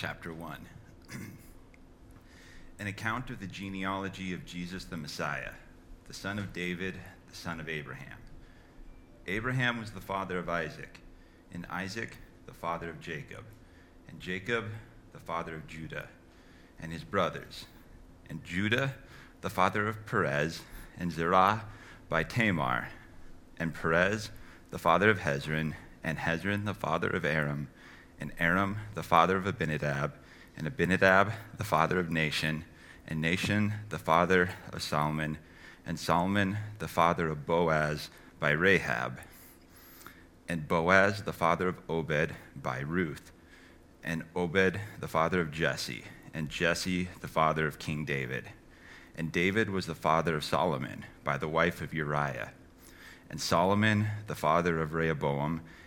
chapter 1. An account of the genealogy of Jesus the Messiah, the son of David, the son of Abraham. Abraham was the father of Isaac, and Isaac the father of Jacob, and Jacob the father of Judah and his brothers, and Judah the father of Perez, and Zerah by Tamar, and Perez the father of Hezron, and Hezron the father of Aram, and Aram the father of Aminadab, and Aminadab the father of Nahshon, and Nahshon the father of Solomon, and Solomon the father of Boaz by Rahab, and Boaz the father of Obed by Ruth, and Obed the father of Jesse, and Jesse the father of King David. And David was the father of Solomon by the wife of Uriah, and Solomon the father of Rehoboam,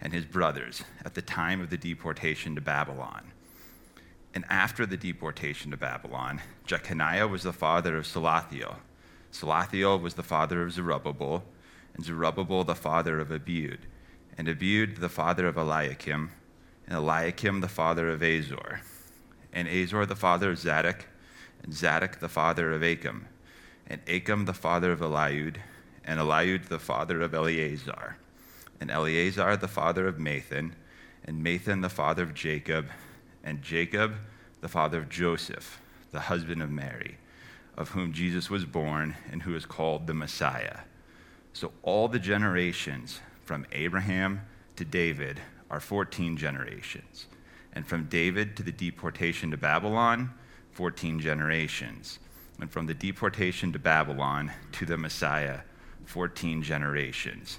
and his brothers at the time of the deportation to Babylon. And after the deportation to Babylon, Jeconiah was the father of Salathiel. Salathiel was the father of Zerubbabel, and Zerubbabel the father of Abiud, and Abiud the father of Eliakim, and Eliakim the father of Azor, and Azor the father of Zadok, and Zadok the father of Achim, and Achim the father of Eliud, and Eliud the father of Eleazar and Eleazar the father of Matthan, and Matthan the father of Jacob, and Jacob the father of Joseph, the husband of Mary, of whom Jesus was born and who is called the Messiah. So all the generations from Abraham to David are 14 generations. And from David to the deportation to Babylon, 14 generations. And from the deportation to Babylon to the Messiah, 14 generations.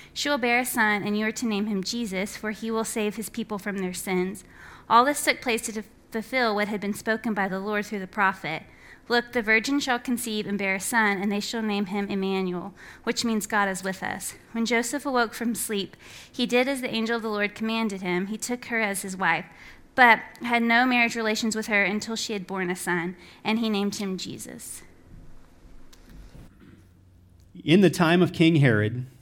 She will bear a son, and you are to name him Jesus, for he will save his people from their sins. All this took place to fulfill what had been spoken by the Lord through the prophet. Look, the virgin shall conceive and bear a son, and they shall name him Emmanuel, which means God is with us. When Joseph awoke from sleep, he did as the angel of the Lord commanded him. He took her as his wife, but had no marriage relations with her until she had borne a son, and he named him Jesus. In the time of King Herod,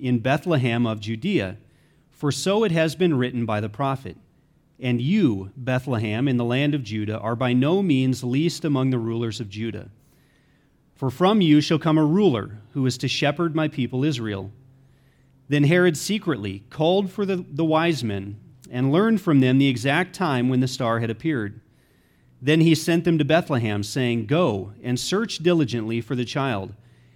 in Bethlehem of Judea, for so it has been written by the prophet. And you, Bethlehem, in the land of Judah, are by no means least among the rulers of Judah. For from you shall come a ruler who is to shepherd my people Israel. Then Herod secretly called for the, the wise men and learned from them the exact time when the star had appeared. Then he sent them to Bethlehem, saying, Go and search diligently for the child.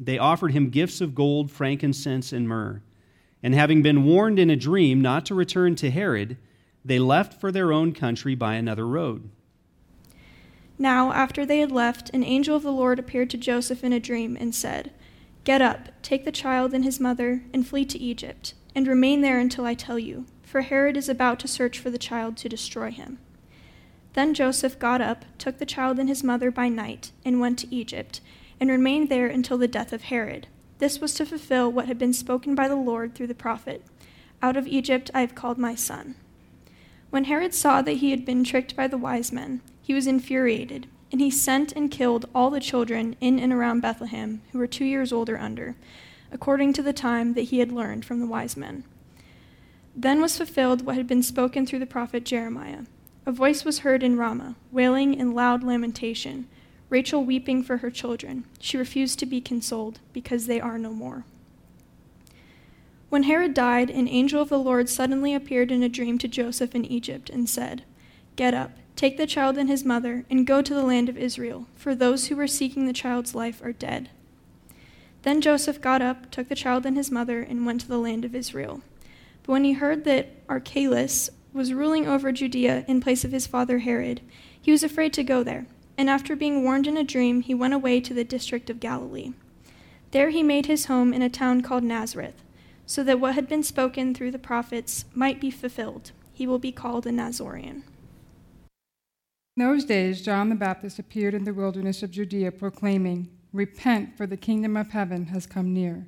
they offered him gifts of gold, frankincense, and myrrh. And having been warned in a dream not to return to Herod, they left for their own country by another road. Now, after they had left, an angel of the Lord appeared to Joseph in a dream and said, Get up, take the child and his mother, and flee to Egypt, and remain there until I tell you, for Herod is about to search for the child to destroy him. Then Joseph got up, took the child and his mother by night, and went to Egypt, and remained there until the death of Herod. This was to fulfill what had been spoken by the Lord through the prophet Out of Egypt I have called my son. When Herod saw that he had been tricked by the wise men, he was infuriated, and he sent and killed all the children in and around Bethlehem who were two years old or under, according to the time that he had learned from the wise men. Then was fulfilled what had been spoken through the prophet Jeremiah. A voice was heard in Ramah, wailing in loud lamentation, Rachel weeping for her children. She refused to be consoled, because they are no more. When Herod died, an angel of the Lord suddenly appeared in a dream to Joseph in Egypt and said, Get up, take the child and his mother, and go to the land of Israel, for those who were seeking the child's life are dead. Then Joseph got up, took the child and his mother, and went to the land of Israel. But when he heard that Archelaus was ruling over Judea in place of his father Herod, he was afraid to go there, and after being warned in a dream, he went away to the district of Galilee. There he made his home in a town called Nazareth so that what had been spoken through the prophets might be fulfilled. He will be called a Nazorean. In those days, John the Baptist appeared in the wilderness of Judea, proclaiming, Repent, for the kingdom of heaven has come near.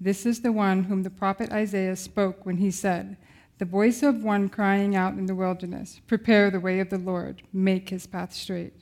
This is the one whom the prophet Isaiah spoke when he said, The voice of one crying out in the wilderness, Prepare the way of the Lord, make his path straight.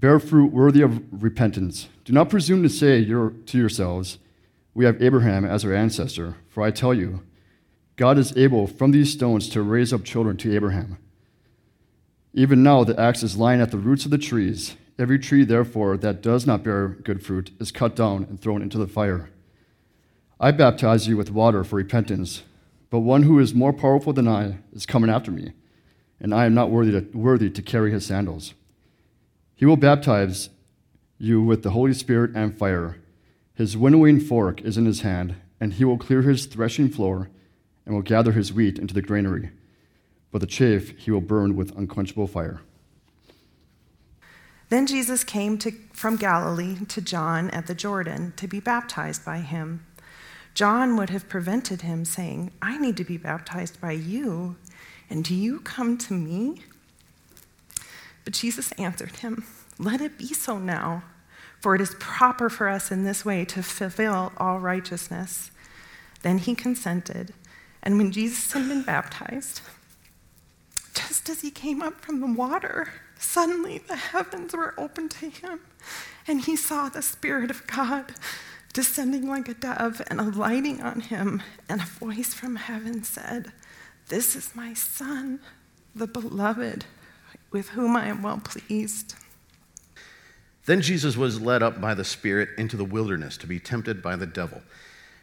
Bear fruit worthy of repentance. Do not presume to say to yourselves, We have Abraham as our ancestor, for I tell you, God is able from these stones to raise up children to Abraham. Even now, the axe is lying at the roots of the trees. Every tree, therefore, that does not bear good fruit is cut down and thrown into the fire. I baptize you with water for repentance, but one who is more powerful than I is coming after me, and I am not worthy to, worthy to carry his sandals. He will baptize you with the Holy Spirit and fire. His winnowing fork is in his hand, and he will clear his threshing floor and will gather his wheat into the granary, but the chaff he will burn with unquenchable fire. Then Jesus came to, from Galilee to John at the Jordan to be baptized by him. John would have prevented him, saying, I need to be baptized by you, and do you come to me? But Jesus answered him, Let it be so now, for it is proper for us in this way to fulfill all righteousness. Then he consented. And when Jesus had been baptized, just as he came up from the water, suddenly the heavens were opened to him, and he saw the Spirit of God descending like a dove and alighting on him. And a voice from heaven said, This is my Son, the beloved, with whom I am well pleased. Then Jesus was led up by the Spirit into the wilderness to be tempted by the devil.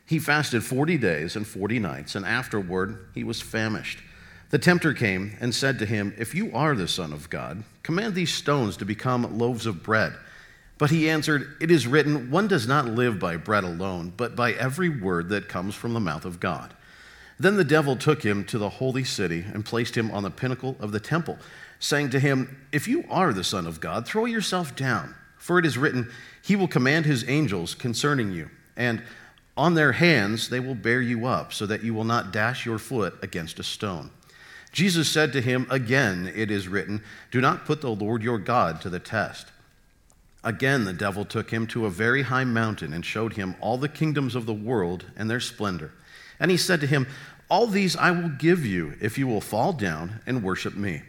He fasted 40 days and 40 nights, and afterward he was famished. The tempter came and said to him, If you are the Son of God, command these stones to become loaves of bread. But he answered, It is written, One does not live by bread alone, but by every word that comes from the mouth of God. Then the devil took him to the holy city and placed him on the pinnacle of the temple, saying to him, If you are the Son of God, throw yourself down, for it is written, He will command His angels concerning you, and on their hands they will bear you up, so that you will not dash your foot against a stone. Jesus said to him, Again it is written, Do not put the Lord your God to the test. Again the devil took him to a very high mountain and showed him all the kingdoms of the world and their splendor. And he said to him, All these I will give you if you will fall down and worship me.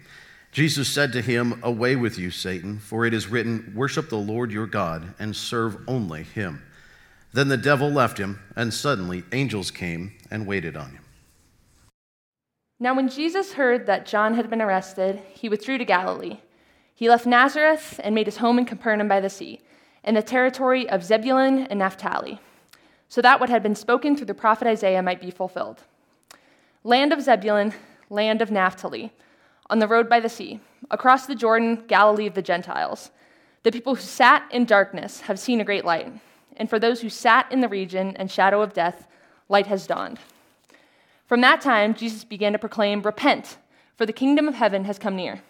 Jesus said to him, Away with you, Satan, for it is written, Worship the Lord your God and serve only him. Then the devil left him, and suddenly angels came and waited on him. Now, when Jesus heard that John had been arrested, he withdrew to Galilee. He left Nazareth and made his home in Capernaum by the sea, in the territory of Zebulun and Naphtali, so that what had been spoken through the prophet Isaiah might be fulfilled. Land of Zebulun, land of Naphtali, on the road by the sea, across the Jordan, Galilee of the Gentiles. The people who sat in darkness have seen a great light, and for those who sat in the region and shadow of death, light has dawned. From that time, Jesus began to proclaim, Repent, for the kingdom of heaven has come near.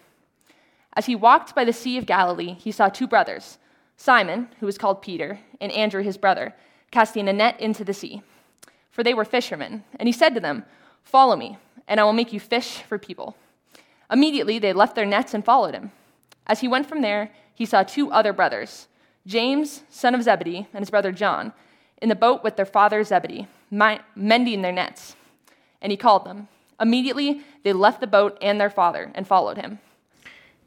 As he walked by the Sea of Galilee, he saw two brothers, Simon, who was called Peter, and Andrew his brother, casting a net into the sea. For they were fishermen. And he said to them, Follow me, and I will make you fish for people. Immediately they left their nets and followed him. As he went from there, he saw two other brothers, James, son of Zebedee, and his brother John, in the boat with their father Zebedee, mending their nets. And he called them. Immediately they left the boat and their father and followed him.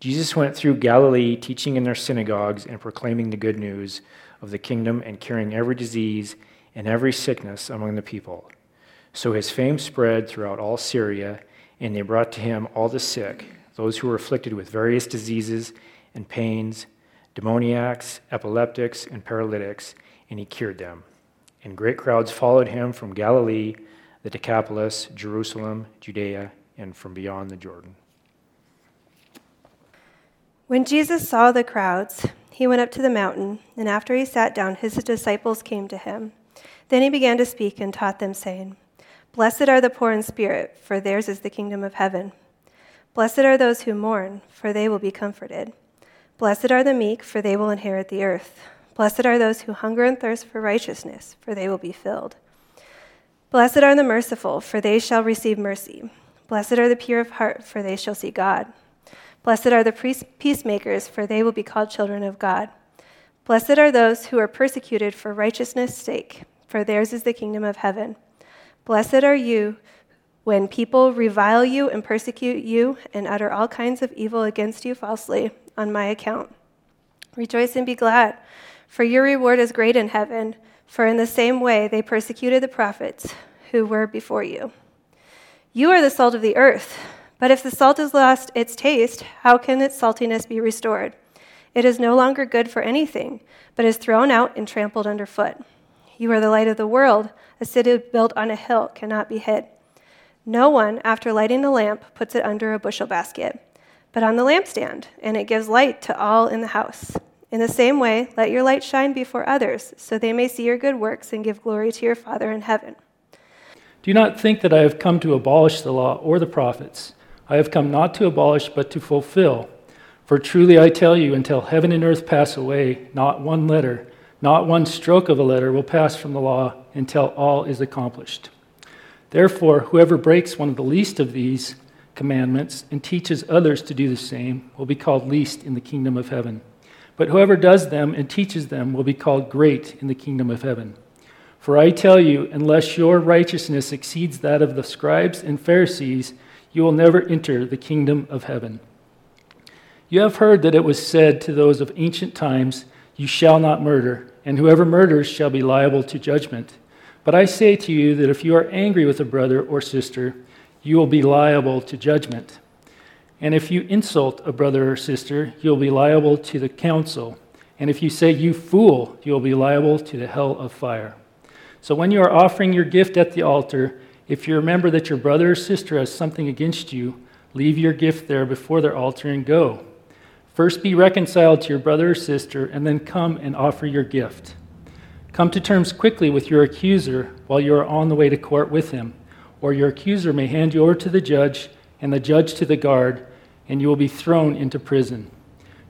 Jesus went through Galilee, teaching in their synagogues and proclaiming the good news of the kingdom and curing every disease and every sickness among the people. So his fame spread throughout all Syria, and they brought to him all the sick, those who were afflicted with various diseases and pains, demoniacs, epileptics, and paralytics, and he cured them. And great crowds followed him from Galilee, the Decapolis, Jerusalem, Judea, and from beyond the Jordan. When Jesus saw the crowds, he went up to the mountain, and after he sat down, his disciples came to him. Then he began to speak and taught them, saying, Blessed are the poor in spirit, for theirs is the kingdom of heaven. Blessed are those who mourn, for they will be comforted. Blessed are the meek, for they will inherit the earth. Blessed are those who hunger and thirst for righteousness, for they will be filled. Blessed are the merciful, for they shall receive mercy. Blessed are the pure of heart, for they shall see God. Blessed are the peacemakers, for they will be called children of God. Blessed are those who are persecuted for righteousness' sake, for theirs is the kingdom of heaven. Blessed are you when people revile you and persecute you and utter all kinds of evil against you falsely on my account. Rejoice and be glad, for your reward is great in heaven, for in the same way they persecuted the prophets who were before you. You are the salt of the earth. But if the salt has lost its taste, how can its saltiness be restored? It is no longer good for anything, but is thrown out and trampled underfoot. You are the light of the world. A city built on a hill cannot be hid. No one, after lighting a lamp, puts it under a bushel basket, but on the lampstand, and it gives light to all in the house. In the same way, let your light shine before others, so they may see your good works and give glory to your Father in heaven. Do not think that I have come to abolish the law or the prophets. I have come not to abolish, but to fulfill. For truly I tell you, until heaven and earth pass away, not one letter, not one stroke of a letter will pass from the law until all is accomplished. Therefore, whoever breaks one of the least of these commandments and teaches others to do the same will be called least in the kingdom of heaven. But whoever does them and teaches them will be called great in the kingdom of heaven. For I tell you, unless your righteousness exceeds that of the scribes and Pharisees, you will never enter the kingdom of heaven. You have heard that it was said to those of ancient times, You shall not murder, and whoever murders shall be liable to judgment. But I say to you that if you are angry with a brother or sister, you will be liable to judgment. And if you insult a brother or sister, you'll be liable to the council. And if you say, You fool, you'll be liable to the hell of fire. So when you are offering your gift at the altar, if you remember that your brother or sister has something against you, leave your gift there before their altar and go. First be reconciled to your brother or sister, and then come and offer your gift. Come to terms quickly with your accuser while you are on the way to court with him, or your accuser may hand you over to the judge, and the judge to the guard, and you will be thrown into prison.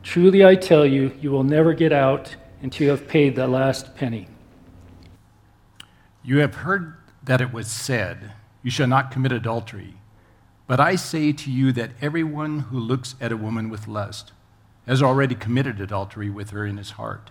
Truly I tell you, you will never get out until you have paid the last penny. You have heard that it was said, You shall not commit adultery. But I say to you that everyone who looks at a woman with lust has already committed adultery with her in his heart.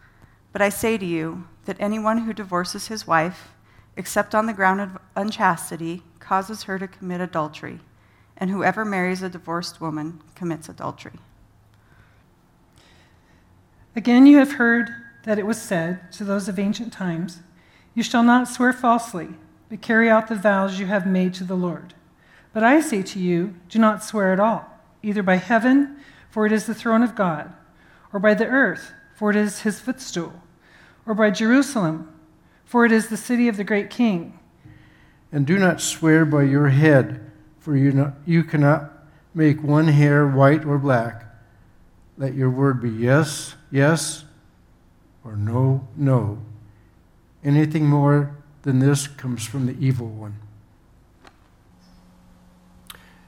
But I say to you that anyone who divorces his wife, except on the ground of unchastity, causes her to commit adultery, and whoever marries a divorced woman commits adultery. Again, you have heard that it was said to those of ancient times, You shall not swear falsely, but carry out the vows you have made to the Lord. But I say to you, do not swear at all, either by heaven, for it is the throne of God, or by the earth, for it is his footstool, or by Jerusalem, for it is the city of the great king. And do not swear by your head, for you, not, you cannot make one hair white or black. Let your word be yes, yes, or no, no. Anything more than this comes from the evil one.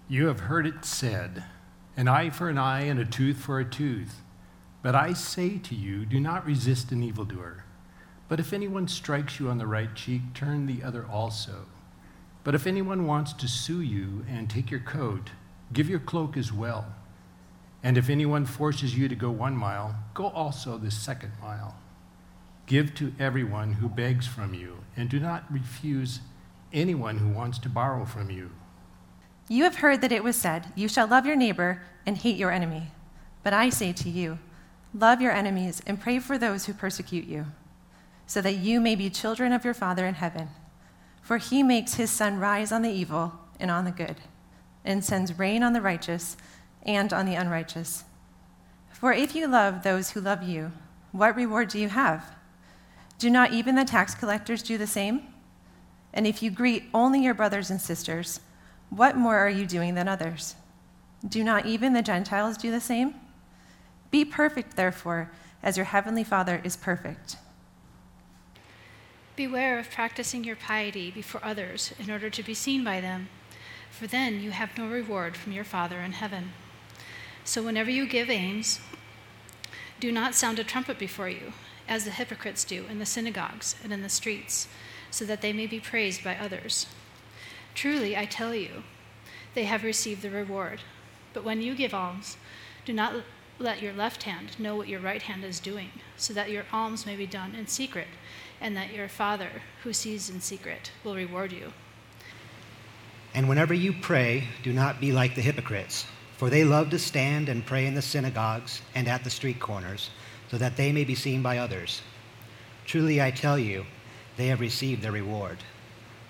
You have heard it said, an eye for an eye and a tooth for a tooth. But I say to you, do not resist an evildoer. But if anyone strikes you on the right cheek, turn the other also. But if anyone wants to sue you and take your coat, give your cloak as well. And if anyone forces you to go one mile, go also the second mile. Give to everyone who begs from you, and do not refuse anyone who wants to borrow from you. You have heard that it was said, You shall love your neighbor and hate your enemy. But I say to you, love your enemies and pray for those who persecute you, so that you may be children of your Father in heaven. For he makes his sun rise on the evil and on the good, and sends rain on the righteous and on the unrighteous. For if you love those who love you, what reward do you have? Do not even the tax collectors do the same? And if you greet only your brothers and sisters, what more are you doing than others? Do not even the Gentiles do the same? Be perfect, therefore, as your heavenly Father is perfect. Beware of practicing your piety before others in order to be seen by them, for then you have no reward from your Father in heaven. So whenever you give alms, do not sound a trumpet before you, as the hypocrites do in the synagogues and in the streets, so that they may be praised by others. Truly, I tell you, they have received the reward. But when you give alms, do not let your left hand know what your right hand is doing, so that your alms may be done in secret, and that your Father, who sees in secret, will reward you. And whenever you pray, do not be like the hypocrites, for they love to stand and pray in the synagogues and at the street corners, so that they may be seen by others. Truly, I tell you, they have received their reward.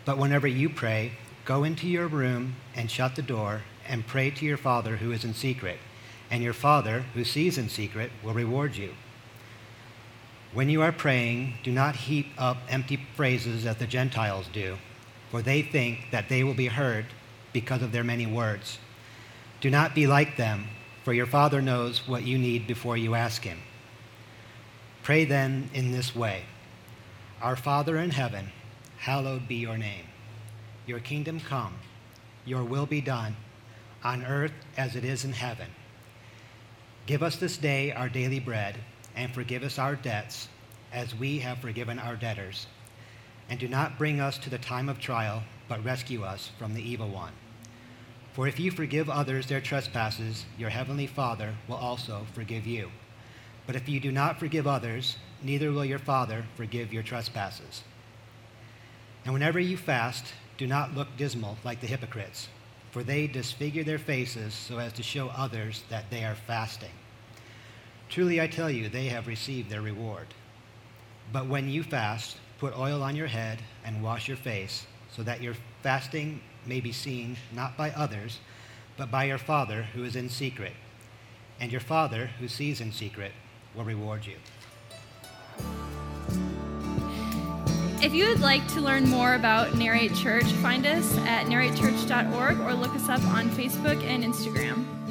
But whenever you pray, Go into your room and shut the door and pray to your Father who is in secret, and your Father who sees in secret will reward you. When you are praying, do not heap up empty phrases as the Gentiles do, for they think that they will be heard because of their many words. Do not be like them, for your Father knows what you need before you ask Him. Pray then in this way Our Father in heaven, hallowed be your name. Your kingdom come, your will be done, on earth as it is in heaven. Give us this day our daily bread, and forgive us our debts, as we have forgiven our debtors. And do not bring us to the time of trial, but rescue us from the evil one. For if you forgive others their trespasses, your heavenly Father will also forgive you. But if you do not forgive others, neither will your Father forgive your trespasses. And whenever you fast, do not look dismal like the hypocrites, for they disfigure their faces so as to show others that they are fasting. Truly I tell you, they have received their reward. But when you fast, put oil on your head and wash your face, so that your fasting may be seen not by others, but by your Father who is in secret. And your Father who sees in secret will reward you. If you would like to learn more about Narrate Church, find us at narratechurch.org or look us up on Facebook and Instagram.